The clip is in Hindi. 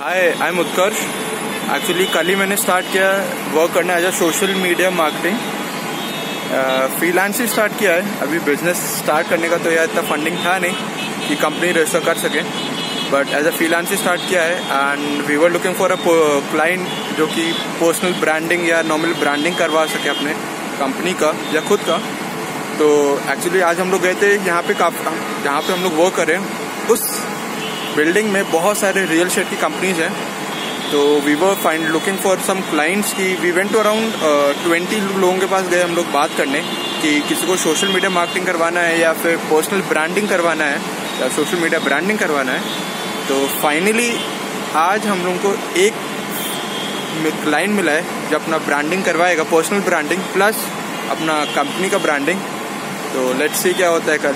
Hi I am Utkarsh actually कल ही मैंने स्टार्ट किया वर्क करना as a social media marketing freelance he start किया है. अभी बिज़नेस स्टार्ट करने का तो यार इतना फंडिंग था नहीं कि कंपनी रजिस्टर कर सके. बट एज अ फ्रीलांस ही स्टार्ट किया है and we were looking for a client जो कि पर्सनल ब्रांडिंग या नॉर्मल ब्रांडिंग करवा सके अपने कंपनी का या खुद का. तो एक्चुअली आज हम लोग गए थे यहाँ पे काफ़ी, जहाँ पे हम लोग वर्क कर उस बिल्डिंग में बहुत सारे रियल स्टेट की कंपनीज़ हैं। तो we were find looking for some clients की we went to around twenty लोगों के पास गए हम लोग बात करने कि किसी को सोशल मीडिया मार्केटिंग करवाना है या फिर पर्सनल ब्रांडिंग करवाना है, या सोशल मीडिया ब्रांडिंग करवाना है। तो फाइनली आज हम लोगों को एक क्लाइंट मिला है जो अपना ब्रांडिंग करवाएगा पर्सनल ब्रांडिंग प्लस अपना कंपनी का ब्रांडिंग तो लेट्स सी क्या होता है कल।